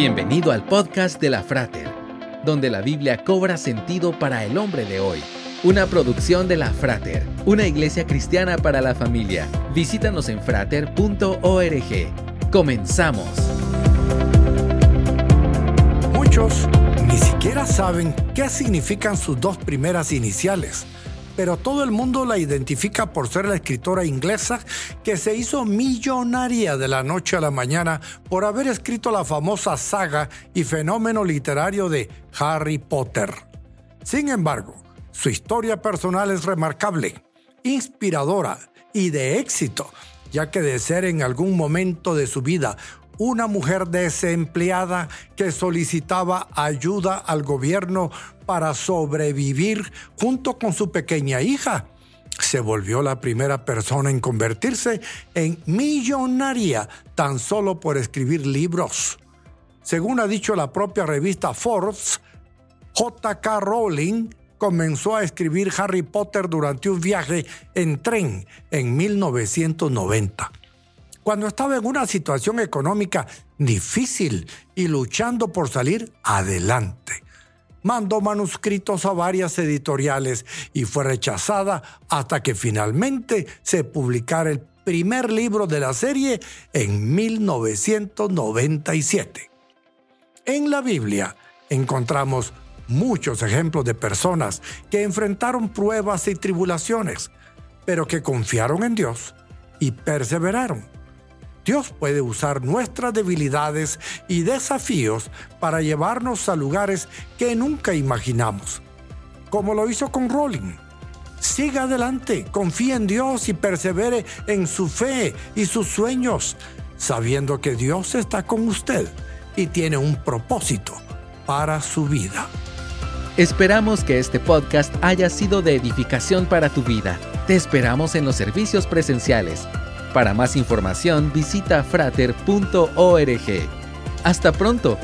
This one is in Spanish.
Bienvenido al podcast de la Frater, donde la Biblia cobra sentido para el hombre de hoy. Una producción de la Frater, una iglesia cristiana para la familia. Visítanos en frater.org. Comenzamos. Muchos ni siquiera saben qué significan sus dos primeras iniciales pero todo el mundo la identifica por ser la escritora inglesa que se hizo millonaria de la noche a la mañana por haber escrito la famosa saga y fenómeno literario de Harry Potter. Sin embargo, su historia personal es remarcable, inspiradora y de éxito, ya que de ser en algún momento de su vida una mujer desempleada que solicitaba ayuda al gobierno para sobrevivir junto con su pequeña hija. Se volvió la primera persona en convertirse en millonaria tan solo por escribir libros. Según ha dicho la propia revista Forbes, J.K. Rowling comenzó a escribir Harry Potter durante un viaje en tren en 1990 cuando estaba en una situación económica difícil y luchando por salir adelante. Mandó manuscritos a varias editoriales y fue rechazada hasta que finalmente se publicara el primer libro de la serie en 1997. En la Biblia encontramos muchos ejemplos de personas que enfrentaron pruebas y tribulaciones, pero que confiaron en Dios y perseveraron. Dios puede usar nuestras debilidades y desafíos para llevarnos a lugares que nunca imaginamos, como lo hizo con Rowling. Siga adelante, confíe en Dios y persevere en su fe y sus sueños, sabiendo que Dios está con usted y tiene un propósito para su vida. Esperamos que este podcast haya sido de edificación para tu vida. Te esperamos en los servicios presenciales para más información visita frater.org. Hasta pronto